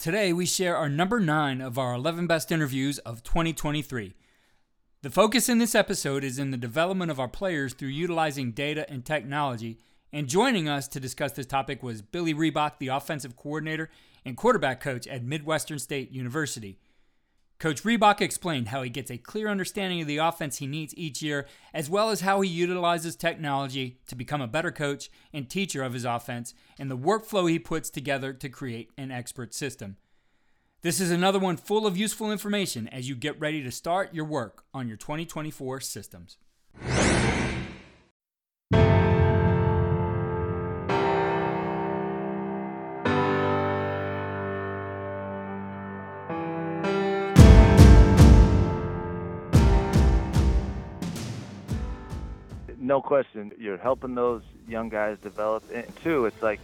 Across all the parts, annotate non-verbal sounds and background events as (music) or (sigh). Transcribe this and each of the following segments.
Today, we share our number nine of our 11 best interviews of 2023. The focus in this episode is in the development of our players through utilizing data and technology. And joining us to discuss this topic was Billy Riebock, the offensive coordinator and quarterback coach at Midwestern State University. Coach Riebock explained how he gets a clear understanding of the offense he needs each year, as well as how he utilizes technology to become a better coach and teacher of his offense, and the workflow he puts together to create an expert system. This is another one full of useful information as you get ready to start your work on your 2024 systems. No question, you're helping those young guys develop. And two, it's like,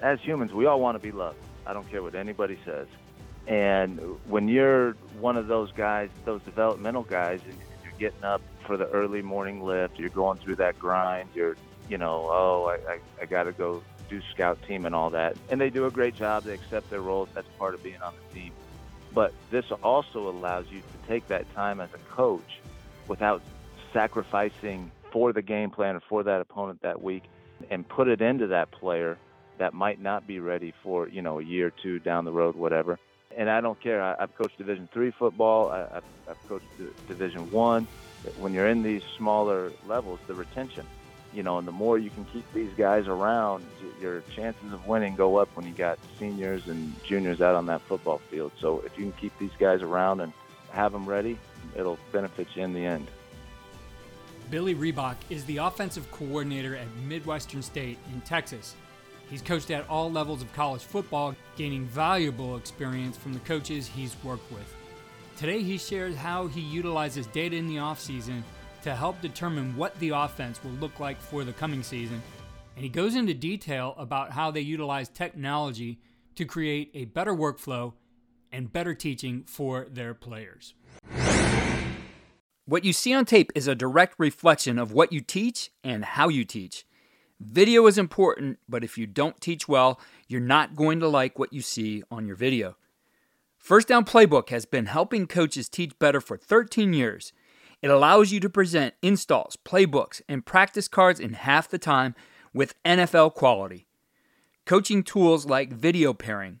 as humans, we all want to be loved. I don't care what anybody says. And when you're one of those guys, those developmental guys, and you're getting up for the early morning lift, you're going through that grind, you're, you know, oh, I, I, I got to go do scout team and all that. And they do a great job. They accept their roles. That's part of being on the team. But this also allows you to take that time as a coach without sacrificing for the game plan or for that opponent that week and put it into that player that might not be ready for you know a year or two down the road, whatever. And I don't care. I, have coached Division three football. I, have I've coached Division one. When you're in these smaller levels, the retention, you know, and the more you can keep these guys around, your chances of winning go up when you got seniors and juniors out on that football field. So if you can keep these guys around and have them ready, it'll benefit you in the end. Billy Riebock is the offensive coordinator at Midwestern State in Texas. He's coached at all levels of college football, gaining valuable experience from the coaches he's worked with. Today, he shares how he utilizes data in the offseason to help determine what the offense will look like for the coming season. And he goes into detail about how they utilize technology to create a better workflow and better teaching for their players. What you see on tape is a direct reflection of what you teach and how you teach. Video is important, but if you don't teach well, you're not going to like what you see on your video. First Down Playbook has been helping coaches teach better for 13 years. It allows you to present installs, playbooks, and practice cards in half the time with NFL quality. Coaching tools like video pairing,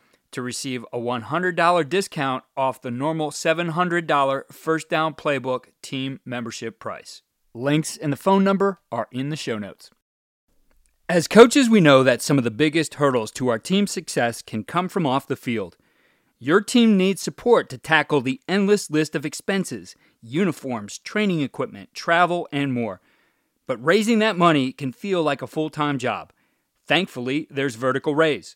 to receive a $100 discount off the normal $700 First Down Playbook team membership price. Links and the phone number are in the show notes. As coaches, we know that some of the biggest hurdles to our team's success can come from off the field. Your team needs support to tackle the endless list of expenses uniforms, training equipment, travel, and more. But raising that money can feel like a full time job. Thankfully, there's Vertical Raise.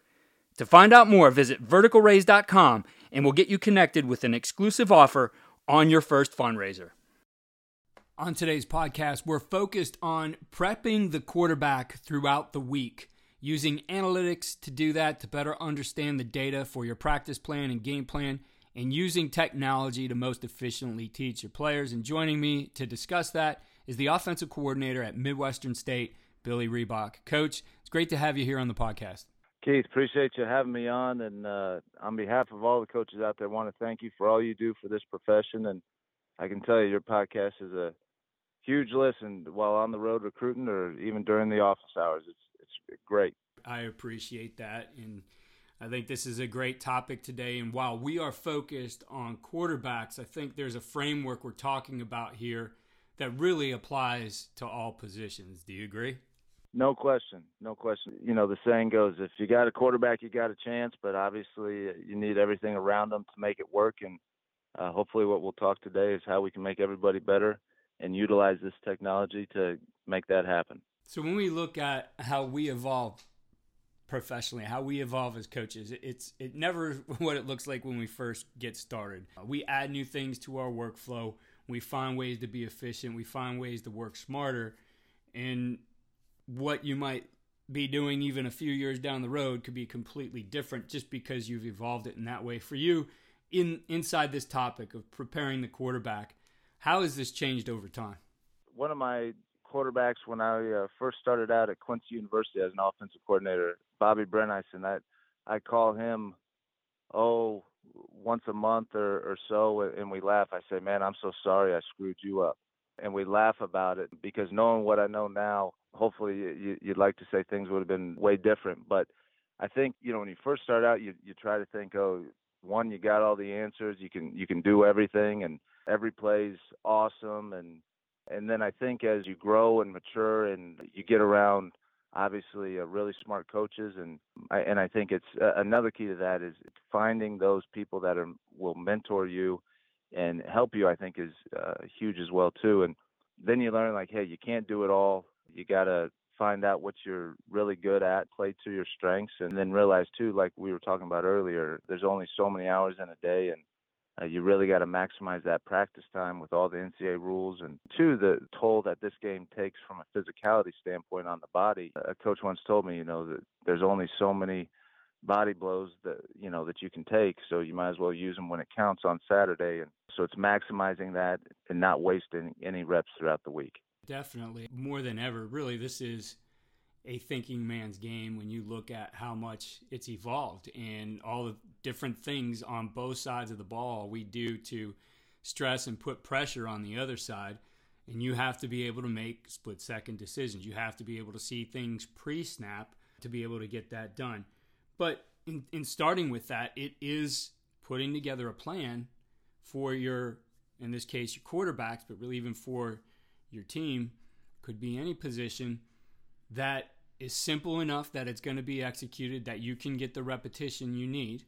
To find out more, visit verticalraise.com and we'll get you connected with an exclusive offer on your first fundraiser. On today's podcast, we're focused on prepping the quarterback throughout the week, using analytics to do that to better understand the data for your practice plan and game plan, and using technology to most efficiently teach your players. And joining me to discuss that is the offensive coordinator at Midwestern State, Billy Riebock. Coach, it's great to have you here on the podcast. Keith, appreciate you having me on. And uh, on behalf of all the coaches out there, I want to thank you for all you do for this profession. And I can tell you, your podcast is a huge listen while on the road recruiting or even during the office hours. It's it's great. I appreciate that, and I think this is a great topic today. And while we are focused on quarterbacks, I think there's a framework we're talking about here that really applies to all positions. Do you agree? No question, no question. You know, the saying goes, if you got a quarterback, you got a chance, but obviously uh, you need everything around them to make it work. And uh, hopefully, what we'll talk today is how we can make everybody better and utilize this technology to make that happen. So, when we look at how we evolve professionally, how we evolve as coaches, it's it never (laughs) what it looks like when we first get started. We add new things to our workflow. We find ways to be efficient. We find ways to work smarter. And what you might be doing even a few years down the road could be completely different just because you've evolved it in that way. For you, in inside this topic of preparing the quarterback, how has this changed over time? One of my quarterbacks when I uh, first started out at Quincy University as an offensive coordinator, Bobby Brenneisen, I I call him oh once a month or, or so and we laugh. I say, Man, I'm so sorry I screwed you up. And we laugh about it because knowing what I know now, hopefully you, you'd like to say things would have been way different. But I think you know when you first start out, you you try to think, oh, one, you got all the answers, you can you can do everything, and every play's awesome, and and then I think as you grow and mature and you get around obviously uh, really smart coaches and I, and I think it's uh, another key to that is finding those people that are will mentor you and help you I think is uh, huge as well too and then you learn like hey you can't do it all you got to find out what you're really good at play to your strengths and then realize too like we were talking about earlier there's only so many hours in a day and uh, you really got to maximize that practice time with all the NCAA rules, and two, the toll that this game takes from a physicality standpoint on the body. A coach once told me, you know, that there's only so many body blows that you know that you can take, so you might as well use them when it counts on Saturday. And so it's maximizing that and not wasting any reps throughout the week. Definitely, more than ever. Really, this is a thinking man's game when you look at how much it's evolved and all the different things on both sides of the ball we do to stress and put pressure on the other side. And you have to be able to make split second decisions. You have to be able to see things pre snap to be able to get that done. But in, in starting with that, it is putting together a plan for your, in this case, your quarterbacks, but really even for your team, could be any position that is simple enough that it's going to be executed, that you can get the repetition you need,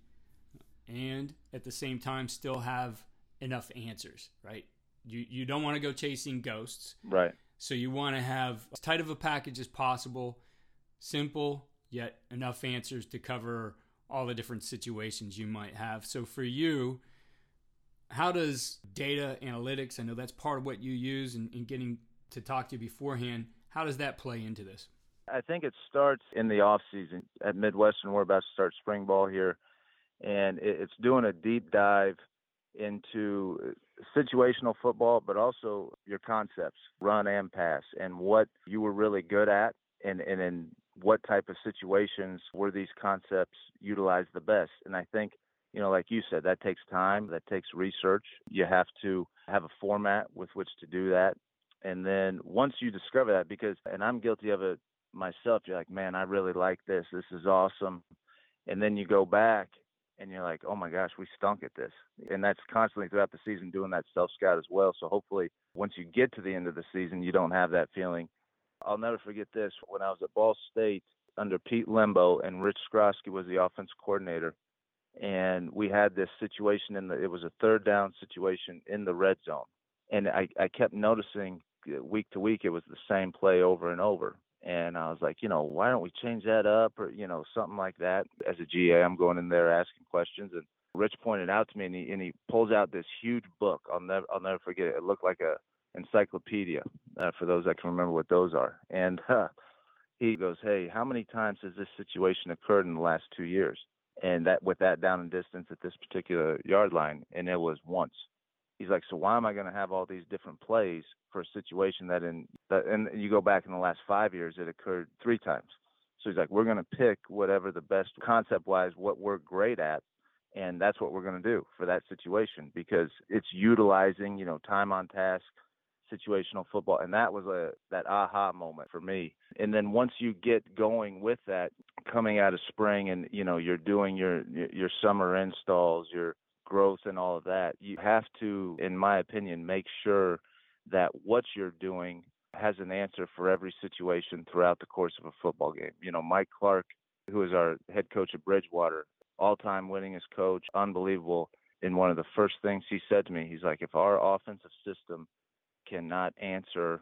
and at the same time still have enough answers, right? You you don't want to go chasing ghosts. Right. So you want to have as tight of a package as possible, simple yet enough answers to cover all the different situations you might have. So for you, how does data analytics, I know that's part of what you use in getting to talk to you beforehand, how does that play into this? I think it starts in the off season at Midwestern. We're about to start spring ball here, and it's doing a deep dive into situational football, but also your concepts, run and pass, and what you were really good at, and and in what type of situations were these concepts utilized the best. And I think you know, like you said, that takes time, that takes research. You have to have a format with which to do that. And then once you discover that, because, and I'm guilty of it myself, you're like, man, I really like this. This is awesome. And then you go back and you're like, oh my gosh, we stunk at this. And that's constantly throughout the season doing that self scout as well. So hopefully, once you get to the end of the season, you don't have that feeling. I'll never forget this. When I was at Ball State under Pete Lembo and Rich Skrosky was the offense coordinator, and we had this situation in the it was a third down situation in the red zone and I, I kept noticing uh, week to week it was the same play over and over. And I was like, you know, why don't we change that up or, you know, something like that. As a GA, I'm going in there asking questions. And Rich pointed out to me and he, and he pulls out this huge book. I'll never, I'll never forget it. It looked like a encyclopedia uh, for those that can remember what those are. And (laughs) uh, he goes, hey, how many times has this situation occurred in the last two years? And that with that down and distance at this particular yard line, and it was once. He's like, so why am I going to have all these different plays for a situation that in that, and you go back in the last five years, it occurred three times. So he's like, we're going to pick whatever the best concept wise, what we're great at, and that's what we're going to do for that situation because it's utilizing, you know, time on task, situational football, and that was a that aha moment for me. And then once you get going with that, coming out of spring, and you know, you're doing your your summer installs, your growth and all of that, you have to, in my opinion, make sure that what you're doing has an answer for every situation throughout the course of a football game. You know, Mike Clark, who is our head coach at Bridgewater, all time winningest coach, unbelievable. And one of the first things he said to me, he's like, if our offensive system cannot answer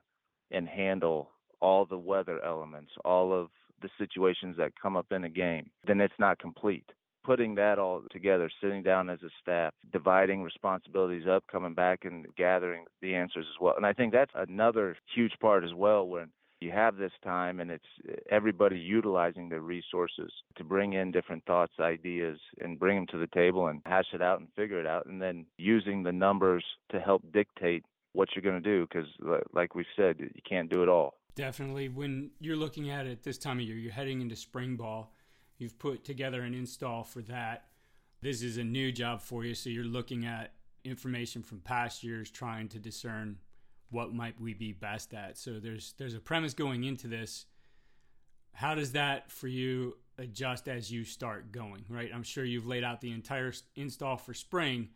and handle all the weather elements, all of the situations that come up in a game, then it's not complete putting that all together, sitting down as a staff, dividing responsibilities up, coming back and gathering the answers as well. And I think that's another huge part as well when you have this time and it's everybody utilizing their resources to bring in different thoughts, ideas, and bring them to the table and hash it out and figure it out. And then using the numbers to help dictate what you're going to do because, like we've said, you can't do it all. Definitely. When you're looking at it this time of year, you're heading into spring ball You've put together an install for that. This is a new job for you, so you're looking at information from past years, trying to discern what might we be best at. So there's there's a premise going into this. How does that for you adjust as you start going? Right, I'm sure you've laid out the entire install for spring,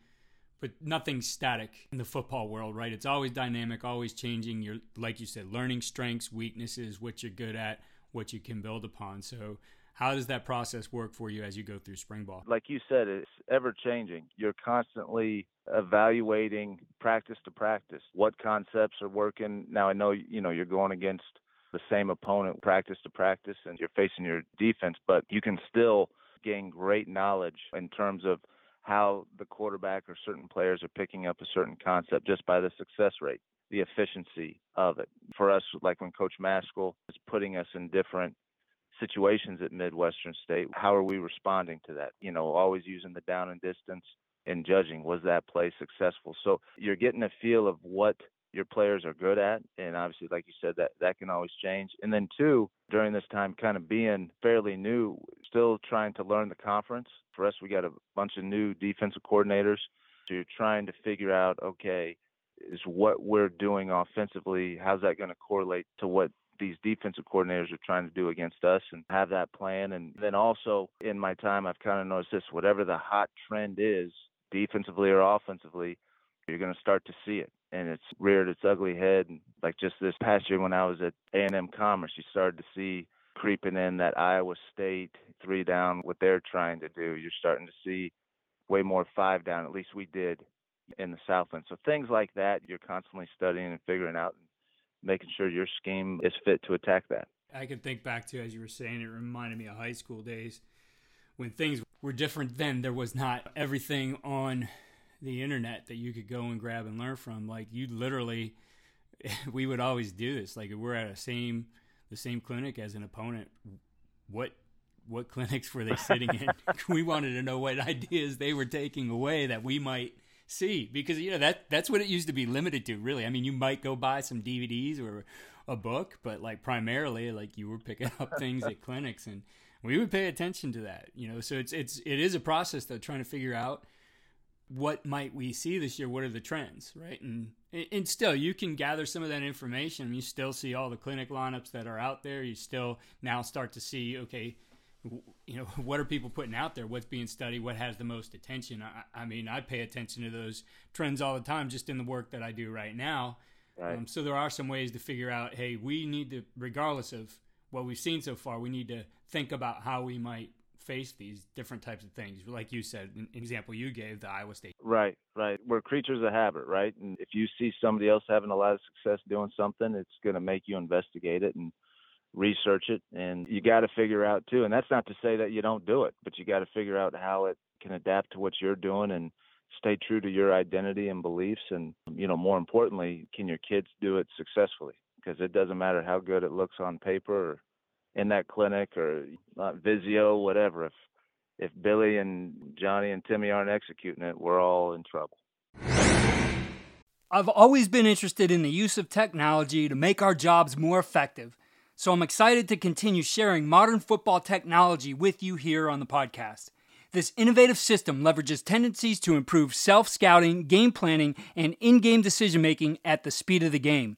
but nothing's static in the football world, right? It's always dynamic, always changing. You're like you said, learning strengths, weaknesses, what you're good at, what you can build upon. So how does that process work for you as you go through spring ball? Like you said, it's ever changing. You're constantly evaluating practice to practice what concepts are working. Now I know you know you're going against the same opponent practice to practice and you're facing your defense, but you can still gain great knowledge in terms of how the quarterback or certain players are picking up a certain concept just by the success rate, the efficiency of it. For us, like when Coach Maskill is putting us in different situations at Midwestern State. How are we responding to that? You know, always using the down and distance and judging was that play successful. So you're getting a feel of what your players are good at and obviously like you said that that can always change and then two during this time kind of being fairly new still trying to learn the conference for us we got a bunch of new defensive coordinators so you're trying to figure out okay is what we're doing offensively how's that going to correlate to what these defensive coordinators are trying to do against us and have that plan. And then also in my time, I've kind of noticed this whatever the hot trend is, defensively or offensively, you're going to start to see it. And it's reared its ugly head. Like just this past year when I was at A&M Commerce, you started to see creeping in that Iowa State three down, what they're trying to do. You're starting to see way more five down, at least we did in the Southland. So things like that, you're constantly studying and figuring out and making sure your scheme is fit to attack that. I can think back to, as you were saying, it reminded me of high school days when things were different then. There was not everything on the internet that you could go and grab and learn from. Like you literally, (laughs) we would always do this. Like we're at a same, the same clinic as an opponent. What what (laughs) clinics were they sitting in? (laughs) we wanted to know what ideas they were taking away that we might see because you know that that's what it used to be limited to really i mean you might go buy some dvds or a book but like primarily like you were picking up things at clinics and we would pay attention to that you know so it's it's it is a process though trying to figure out what might we see this year? What are the trends right? And and still you can gather some of that information. You still see all the clinic lineups that are out there. You still now start to see okay you know (laughs) what are people putting out there? What's being studied? What has the most attention? I, I, mean i pay attention to those trends all the time just in the work that i do right now. Right. Um, so there are some ways to figure out hey we need to regardless of what we've seen so far we need to think about how we might face these different types of things. Like you said, an example you gave, the Iowa State. Right, right. We're creatures of habit, right? And if you see somebody else having a lot of success doing something, it's going to make you investigate it and research it. And you got to figure out too. And that's not to say that you don't do it, but you got to figure out how it can adapt to what you're doing and stay true to your identity and beliefs. And, you know, more importantly, can your kids do it successfully? Because it doesn't matter how good it looks on paper or in that clinic or not Visio, whatever. If if Billy and Johnny and Timmy aren't executing it, we're all in trouble. I've always been interested in the use of technology to make our jobs more effective, so I'm excited to continue sharing modern football technology with you here on the podcast. This innovative system leverages tendencies to improve self scouting, game planning, and in game decision making at the speed of the game.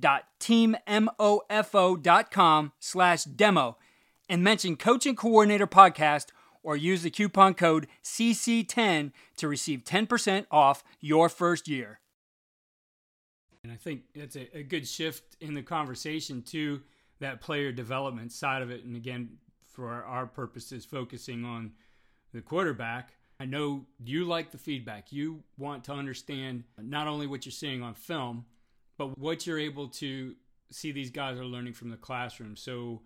www.teammofo.com slash demo and mention Coach and Coordinator Podcast or use the coupon code CC10 to receive 10% off your first year. And I think that's a, a good shift in the conversation to that player development side of it. And again, for our, our purposes, focusing on the quarterback. I know you like the feedback. You want to understand not only what you're seeing on film, but what you're able to see these guys are learning from the classroom. So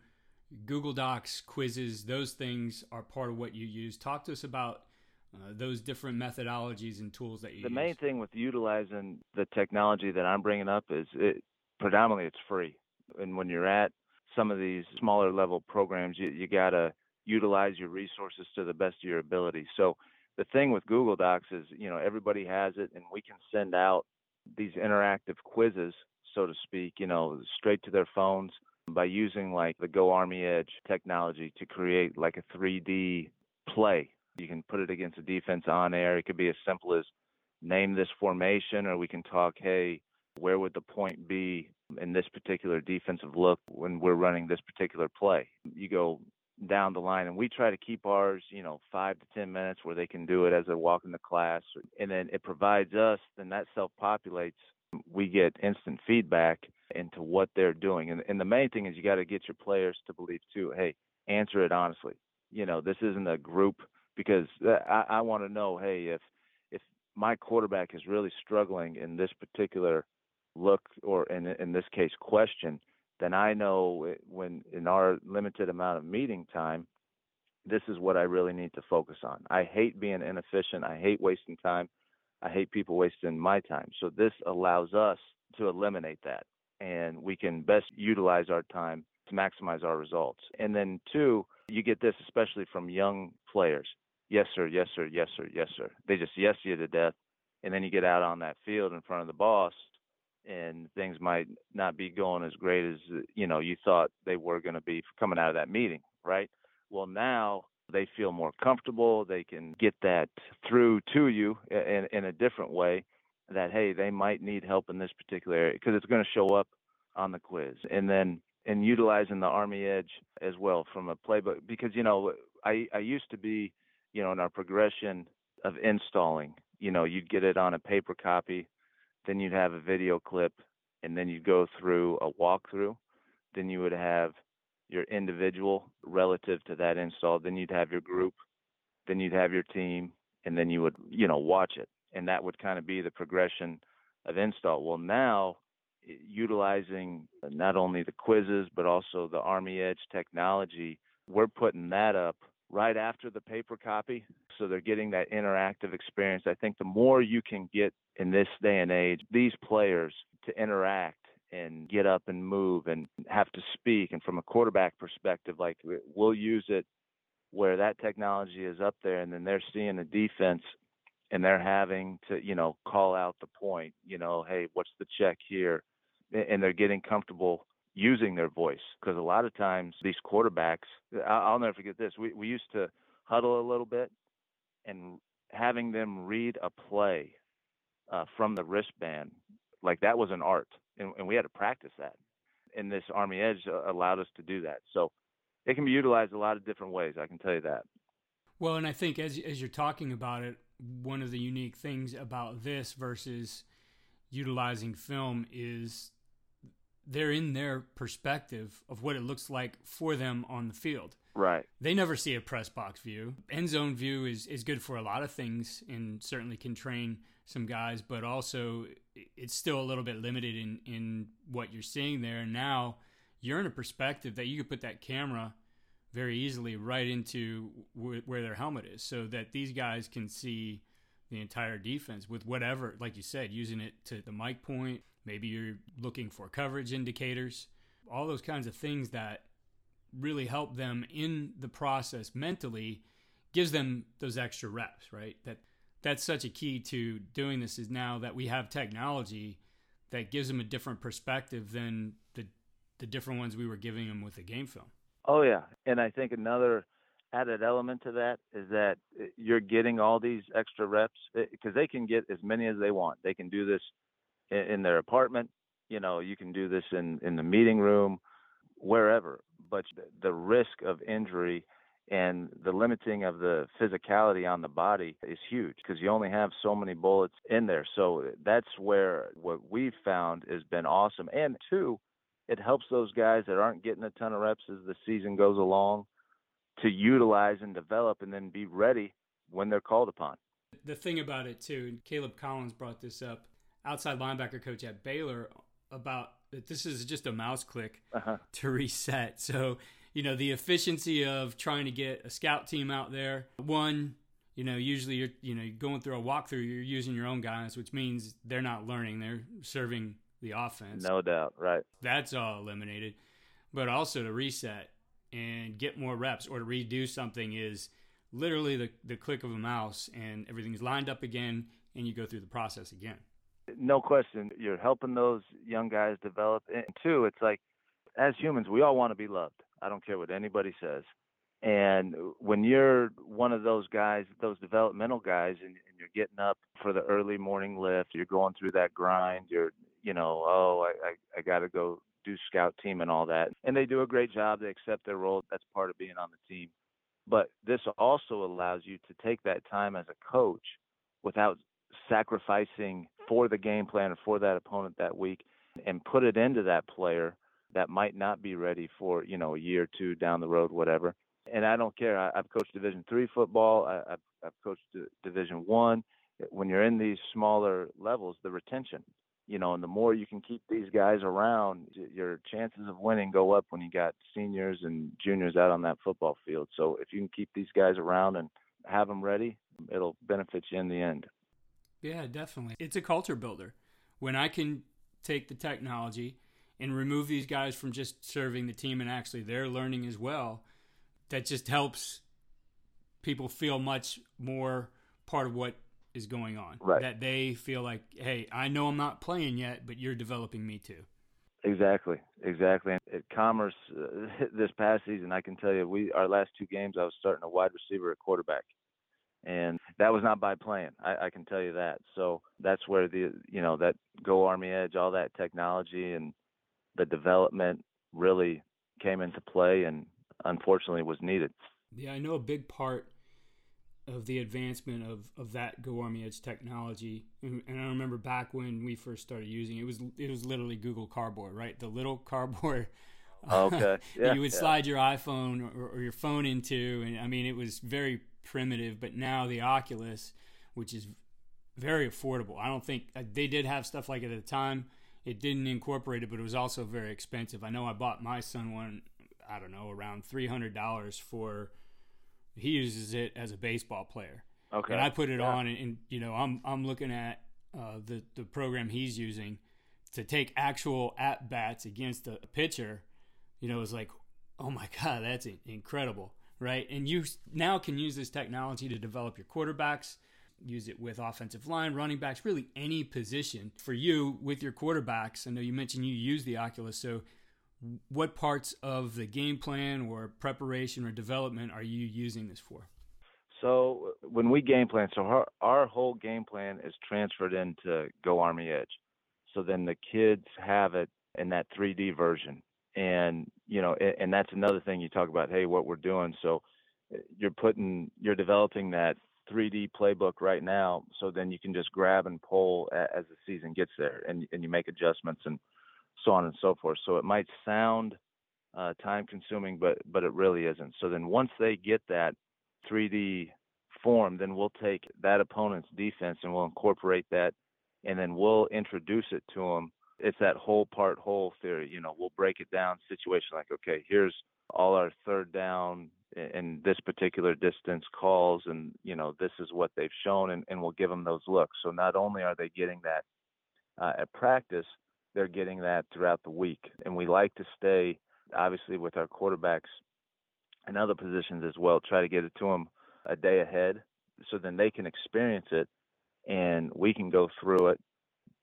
Google Docs, quizzes, those things are part of what you use. Talk to us about uh, those different methodologies and tools that you the use. main thing with utilizing the technology that I'm bringing up is it predominantly it's free. And when you're at some of these smaller level programs, you, you got to utilize your resources to the best of your ability. So the thing with Google Docs is, you know, everybody has it and we can send out these interactive quizzes, so to speak, you know, straight to their phones by using like the Go Army Edge technology to create like a 3D play. You can put it against a defense on air. It could be as simple as name this formation, or we can talk, hey, where would the point be in this particular defensive look when we're running this particular play? You go down the line and we try to keep ours you know five to ten minutes where they can do it as they're walking to class and then it provides us then that self populates we get instant feedback into what they're doing and, and the main thing is you got to get your players to believe too hey answer it honestly. You know this isn't a group because uh, i, I want to know hey if if my quarterback is really struggling in this particular look or in in this case question then I know when in our limited amount of meeting time, this is what I really need to focus on. I hate being inefficient. I hate wasting time. I hate people wasting my time. So this allows us to eliminate that and we can best utilize our time to maximize our results. And then two, you get this especially from young players. Yes sir, yes sir, yes sir, yes sir. They just yes you to death and then you get out on that field in front of the boss and things might not be going as great as you know you thought they were going to be coming out of that meeting right? Well now they feel more comfortable. They can get that through to you in, in a different way that hey they might need help in this particular area because it's going to show up on the quiz. And then in utilizing the army edge as well from a playbook because you know i i used to be you know in our progression of installing you know you'd get it on a paper copy then you'd have a video clip, and then you'd go through a walkthrough. Then you would have your individual relative to that install. Then you'd have your group. Then you'd have your team, and then you would, you know, watch it. And that would kind of be the progression of install. Well, now utilizing not only the quizzes but also the Army Edge technology, we're putting that up right after the paper copy. So they're getting that interactive experience. I think the more you can get in this day and age, these players to interact and get up and move and have to speak. And from a quarterback perspective, like we'll use it where that technology is up there and then they're seeing the defense and they're having to, you know, call out the point, you know, hey, what's the check here? And they're getting comfortable using their voice because a lot of times these quarterbacks, I'll never forget this. We we used to huddle a little bit and having them read a play uh, from the wristband, like that was an art, and, and we had to practice that. And this Army Edge uh, allowed us to do that. So it can be utilized a lot of different ways. I can tell you that. Well, and I think as as you're talking about it, one of the unique things about this versus utilizing film is they're in their perspective of what it looks like for them on the field. Right. They never see a press box view. End zone view is, is good for a lot of things and certainly can train some guys, but also it's still a little bit limited in, in what you're seeing there. And now you're in a perspective that you could put that camera very easily right into where their helmet is so that these guys can see the entire defense with whatever, like you said, using it to the Mike point. Maybe you're looking for coverage indicators, all those kinds of things that really help them in the process mentally gives them those extra reps, right? That that's such a key to doing this is now that we have technology that gives them a different perspective than the the different ones we were giving them with the game film. Oh yeah, and I think another added element to that is that eh, you're getting all these extra reps eh, because they can get as many as they want. They can do this in their apartment. You know, you can do this in in the meeting room, wherever. But the risk of injury and the limiting of the physicality on the body is huge because you only have so many bullets in there. So uh, that's where what we've found has been awesome. And two, it helps those guys that aren't getting a ton of reps as the season goes along to utilize and develop and then be ready when they're called upon. The thing about it too, and Caleb Collins brought this up, outside linebacker coach at Baylor about that this is just a mouse click uh-huh. to reset. So, you know, the efficiency of trying to get a scout team out there, one, you know, usually you're, you know, going through a walkthrough, you're using your own guys, which means they're not learning, they're serving the offense. No doubt, right. That's all eliminated. But also to reset and get more reps or to redo something is literally the, the click of a mouse and everything's lined up again and you go through the process again no question, you're helping those young guys develop. And two, it's like as humans, we all want to be loved. I don't care what anybody says. And when you're one of those guys, those developmental guys, and, and you're getting up for the early morning lift, you're going through that grind, you're, you know, oh, I, I, I got to go do scout team and all that. And they do a great job. They accept their role. That's part of being on the team. But this also allows you to take that time as a coach without sacrificing for the game plan or for that opponent that week and put it into that player that might not be ready for you know a year or two down the road whatever. And i don't care. I, have coached division three football. I, have I've coached division one. When you're in these smaller levels the retention you know and the more you can keep these guys around your chances of winning go up when you got seniors and juniors out on that football field. So if you can keep these guys around and have them ready it'll benefit you in the end yeah, definitely. It's a culture builder. When I can take the technology and remove these guys from just serving the team and actually they're learning as well, that just helps people feel much more part of what is going on. Right. That they feel like, hey, I know I'm not playing yet, but you're developing me too. Exactly, exactly. At Commerce uh, (laughs) this past season, I can tell you, we our last two games, I was starting a wide receiver at quarterback, and that was not by plan. I, I can tell you that. So that's where the you know that Go Army Edge, all that technology and the development really came into play, and unfortunately was needed. Yeah, I know a big part of the advancement of, of that Go Army Edge technology, and, and I remember back when we first started using it, it was it was literally Google Cardboard, right? The little (laughs) cardboard. Okay. (laughs) Yeah, you would yeah. slide your iPhone or, or your phone into, and I mean, it was very primitive, but now the Oculus, which is very affordable. I don't think they did have stuff like it at the time. It didn't incorporate it, but it was also very expensive. I know I bought my son one, I don't know, around $300 for he uses it as a baseball player. Okay. And I put it yeah. on and, and, you know, I'm I'm looking at uh, the the program he's using to take actual at bats against a pitcher, you know, it's like, oh my (laughs) god, that's incredible right? And you now can use this technology to develop your quarterbacks, use it with offensive line, running backs, really any position for you with your quarterbacks. I know you mentioned you use the Oculus, so what parts of the game plan or preparation or development are you using this for? So uh, when we game plan, so our, our whole game plan is transferred into Go Army Edge. So then the kids have it in that 3D version. And, you know, and that's another thing you talk about, hey, what we're doing. So uh, you're putting, you're developing that 3D playbook right now. So then you can just grab and pull as the season gets there and, and you make adjustments and so on and so forth. So it might sound uh, time consuming, but, but it really isn't. So then once they get that 3D form, then we'll take that opponent's defense and we'll incorporate that and then we'll introduce it to them. It's that whole part whole theory. You know, we'll break it down situation like, okay, here's all our third down in this particular distance calls and you know this is what they've shown and, and we'll give them those looks so not only are they getting that uh, at practice they're getting that throughout the week and we like to stay obviously with our quarterbacks and other positions as well try to get it to them a day ahead so then they can experience it and we can go through it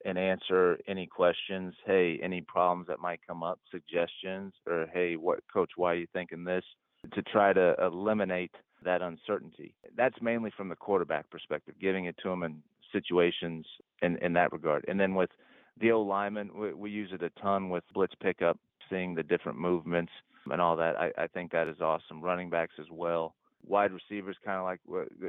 and answer any questions. Hey any problems that might come up suggestions or hey what coach why are you thinking this? To try to eliminate that uncertainty. That's mainly from the quarterback perspective giving it to them in situations in, in that regard. And then with the o lineman we, we use it a ton with blitz pickup seeing the different movements and all that. I, I think that is awesome. Running backs as well. Wide receivers kind of like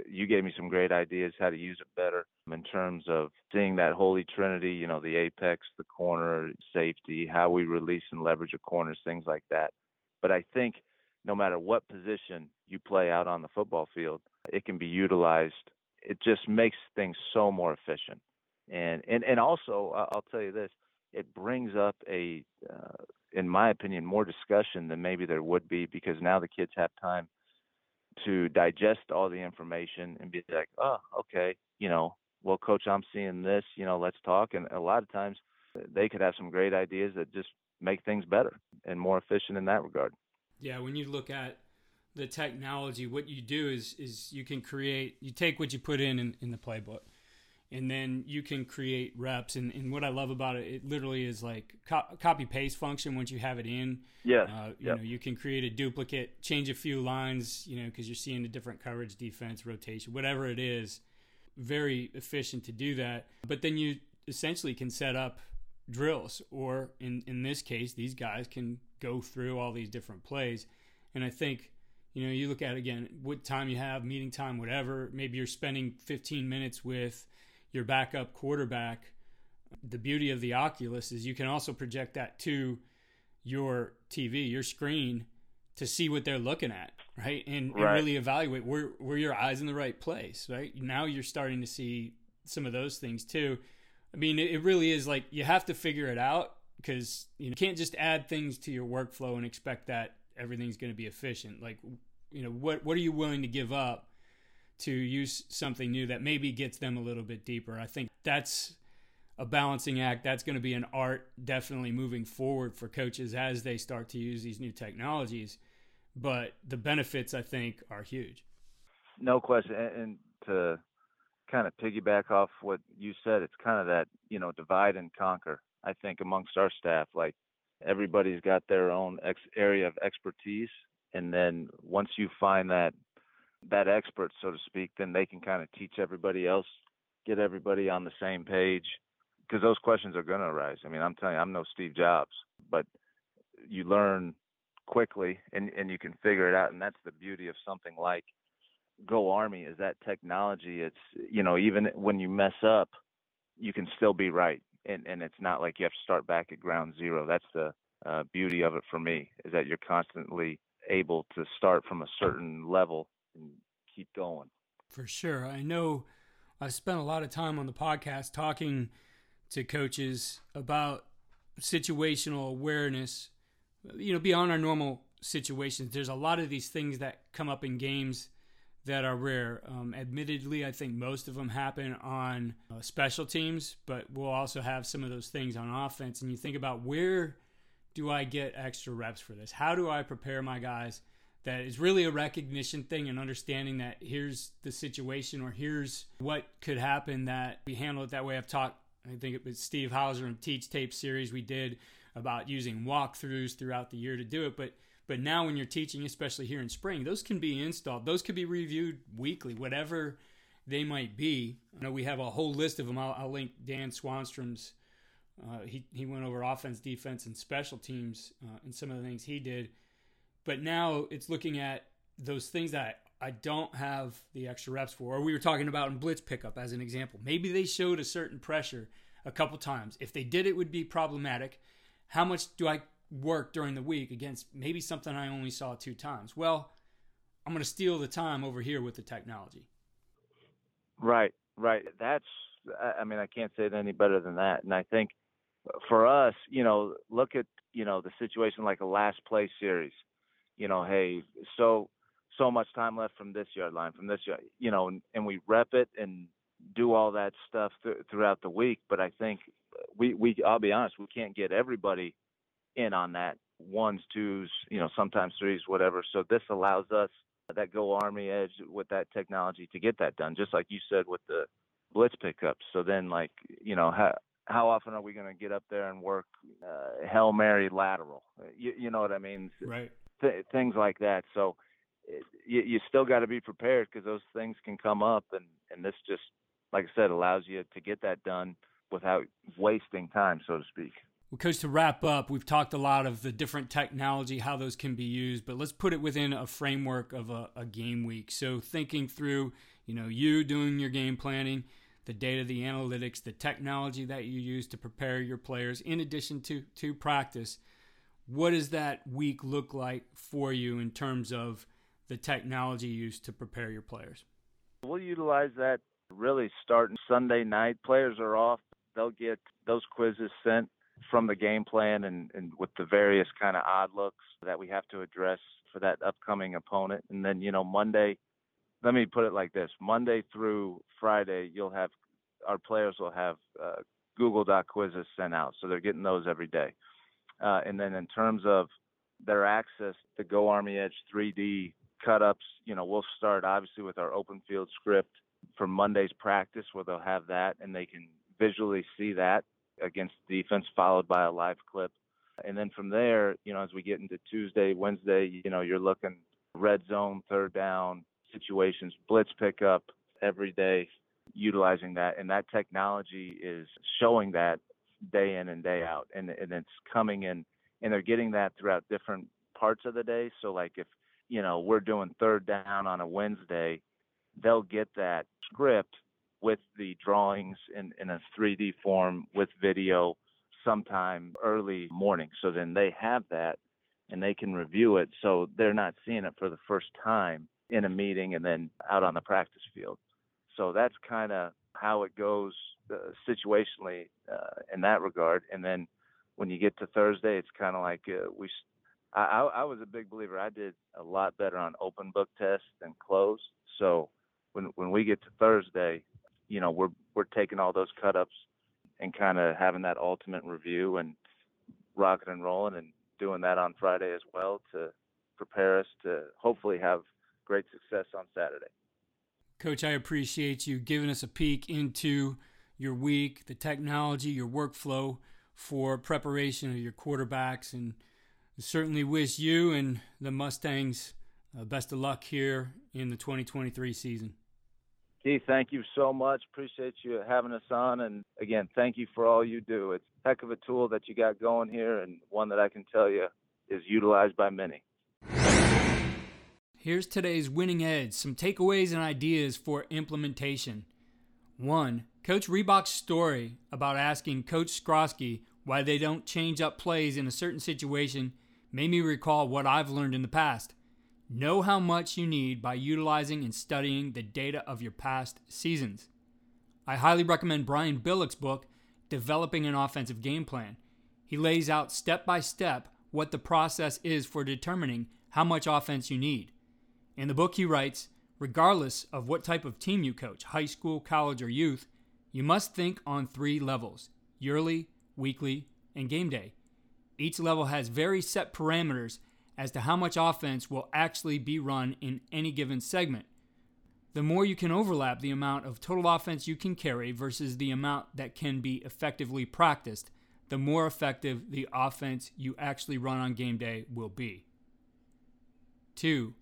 you gave me some great ideas how to use it better in terms of seeing that holy trinity you know the apex the corner safety how we release and leverage the corners things like that. But i think no matter what position you play out on the football field it can be utilized. It just makes things so more efficient. And and and also i'll tell you this it brings up a uh, in my opinion more discussion than maybe there would be because now the kids have time to digest all the information and be like, oh, okay, you know, well, coach, I'm seeing this, you know, let's talk. And a lot of times they could have some great ideas that just make things better and more efficient in that regard. Yeah, when you look at the technology, what you do is is you can create, you take what you put in in, in the playbook and then you can create reps. And, and what I love about it, it literally is like co- copy paste function once you have it in. Yeah. Uh, you yep. know, you can create a duplicate, change a few lines, you know, because you're seeing a different coverage, defense, rotation, whatever it is. Very efficient to do that. But then you essentially can set up drills, or in in this case, these guys can go through all these different plays. And I think you know you look at again what time you have meeting time whatever maybe you're spending 15 minutes with your backup quarterback. The beauty of the Oculus is you can also project that to your TV, your screen, to see what they're looking at, right? And, right. and really evaluate where where your eyes in the right place, right? Now you're starting to see some of those things too. I mean, it, it really is like you have to figure it out because you, know, you can't just add things to your workflow and expect that everything's going to be efficient. Like, you know, what what are you willing to give up to use something new that maybe gets them a little bit deeper. I think that's a balancing act. That's going to be an art definitely moving forward for coaches as they start to use these new technologies. But the benefits, I think, are huge. No question. And to kind of piggyback off what you said, it's kind of that, you know, divide and conquer, I think, amongst our staff. Like everybody's got their own ex- area of expertise. And then once you find that that expert, so to speak, then they can kind of teach everybody else, get everybody on the same page, because those questions are going to arise. I mean, I'm telling you, I'm no Steve Jobs, but you learn quickly and and you can figure it out, and that's the beauty of something like Go Army is that technology. It's you know even when you mess up, you can still be right, and and it's not like you have to start back at ground zero. That's the uh, beauty of it for me is that you're constantly able to start from a certain level and keep going. For sure. I know I spent a lot of time on the podcast talking to coaches about situational awareness, you know, beyond our normal situations. There's a lot of these things that come up in games that are rare. Um, admittedly, I think most of them happen on uh, special teams, but we'll also have some of those things on offense. And you think about where do I get extra reps for this? How do I prepare my guys that is really a recognition thing and understanding that here's the situation or here's what could happen that we handle it that way. I've talked, I think it was Steve Hauser and Teach Tape series we did about using walkthroughs throughout the year to do it. But But now, when you're teaching, especially here in spring, those can be installed. Those could be reviewed weekly, whatever they might be. I know we have a whole list of them. I'll, I'll link Dan Swanstrom's. Uh, he he went over offense, defense, and special teams uh, and some of the things he did. But now it's looking at those things that I don't have the extra reps for. Or we were talking about in blitz pickup as an example. Maybe they showed a certain pressure a couple times. If they did, it would be problematic. How much do I work during the week against maybe something I only saw two times? Well, I'm going to steal the time over here with the technology. Right, right. That's, I mean, I can't say it any better than that. And I think for us, you know, look at, you know, the situation like a last play series. You know, hey, so so much time left from this yard line, from this yard, you know, and, and we rep it and do all that stuff th- throughout the week. But I think we we I'll be honest, we can't get everybody in on that ones, twos, you know, sometimes threes, whatever. So this allows us that go army edge with that technology to get that done, just like you said with the blitz pickups. So then, like, you know, how how often are we going to get up there and work uh, hail mary lateral? You, you know what I mean? Right. Th- things like that. So it, you, you still got to be prepared because those things can come up, and and this just, like I said, allows you to get that done without wasting time, so to speak. Well, Coach, to wrap up, we've talked a lot of the different technology, how those can be used, but let's put it within a framework of a, a, game week. So, thinking through, you know, you doing your game planning, the data, the analytics, the technology that you use to prepare your players, in addition to to practice. What does that week look like for you in terms of the technology used to prepare your players? We'll utilize that really starting Sunday night. Players are off; they'll get those quizzes sent from the game plan and, and with the various kind of odd looks that we have to address for that upcoming opponent. And then, you know, Monday, let me put it like this Monday through Friday, you'll have our players will have uh, Google Doc quizzes sent out. So they're getting those every day. Uh, and then in terms of their access to Go Army Edge 3D cut ups, you know, we'll start obviously with our open field script for Monday's practice where they'll have that and they can visually see that against defense, followed by a live clip. And then from there, you know, as we get into Tuesday, Wednesday, you know, you're looking red zone, third down situations, blitz pickup every day, utilizing that. And that technology is showing that day in and day out. And, and it's coming in, and they're getting that throughout different parts of the day. So, like if, you know, we're doing third down on a Wednesday, they'll get that script with the drawings in, in a 3D form with video sometime early morning. So then they have that and they can review it. So they're not seeing it for the first time in a meeting and then out on the practice field. So that's kind of how it goes uh, situationally uh, in that regard. And then when you get to Thursday, it's kind of like uh, we. I, I was a big believer. I did a lot better on open book tests than closed. So when when we get to Thursday, you know we're we're taking all those cut ups and kind of having that ultimate review and rocking and rolling and doing that on Friday as well to prepare us to hopefully have great success on Saturday. Coach, I appreciate you giving us a peek into your week, the technology, your workflow for preparation of your quarterbacks, and certainly wish you and the Mustangs uh, best of luck here in the 2023 season. Keith, thank you so much. Appreciate you having us on. And again, thank you for all you do. It's a heck of a tool that you got going here, and one that I can tell you is utilized by many. Here's today's winning edge some takeaways and ideas for implementation. One, Coach Riebock's story about asking Coach Skrosky why they don't change up plays in a certain situation made me recall what I've learned in the past. Know how much you need by utilizing and studying the data of your past seasons. I highly recommend Brian Billick's book, Developing an Offensive Game Plan. He lays out step by step what the process is for determining how much offense you need. In the book, he writes regardless of what type of team you coach, high school, college, or youth, you must think on three levels yearly, weekly, and game day. Each level has very set parameters as to how much offense will actually be run in any given segment. The more you can overlap the amount of total offense you can carry versus the amount that can be effectively practiced, the more effective the offense you actually run on game day will be. Two,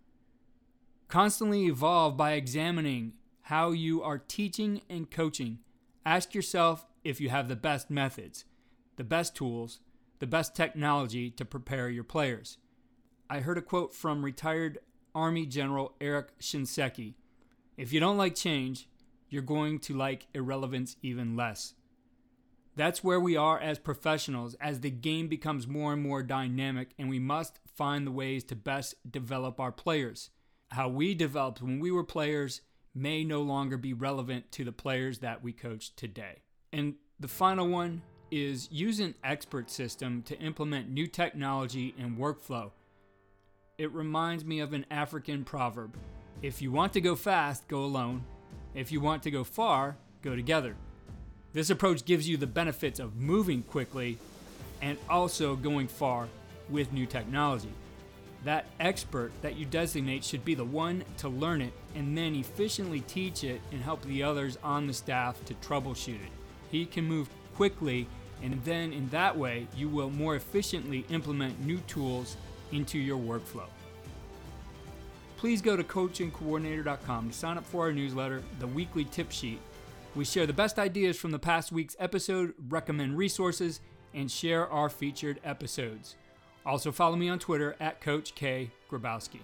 constantly evolve by examining how you are teaching and coaching. Ask yourself if you have the best methods, the best tools, the best technology to prepare your players. I heard a quote from retired Army General Eric Shinseki If you don't like change, you're going to like irrelevance even less. That's where we are as professionals as the game becomes more and more dynamic, and we must find the ways to best develop our players. How we developed when we were players may no longer be relevant to the players that we coach today. And the final one is use an expert system to implement new technology and workflow. It reminds me of an African proverb if you want to go fast, go alone. If you want to go far, go together. This approach gives you the benefits of moving quickly and also going far with new technology. That expert that you designate should be the one to learn it and then efficiently teach it and help the others on the staff to troubleshoot it. He can move quickly, and then in that way, you will more efficiently implement new tools into your workflow. Please go to coachingcoordinator.com to sign up for our newsletter, the weekly tip sheet. We share the best ideas from the past week's episode, recommend resources, and share our featured episodes. Also, follow me on Twitter at Coach K. Grabowski.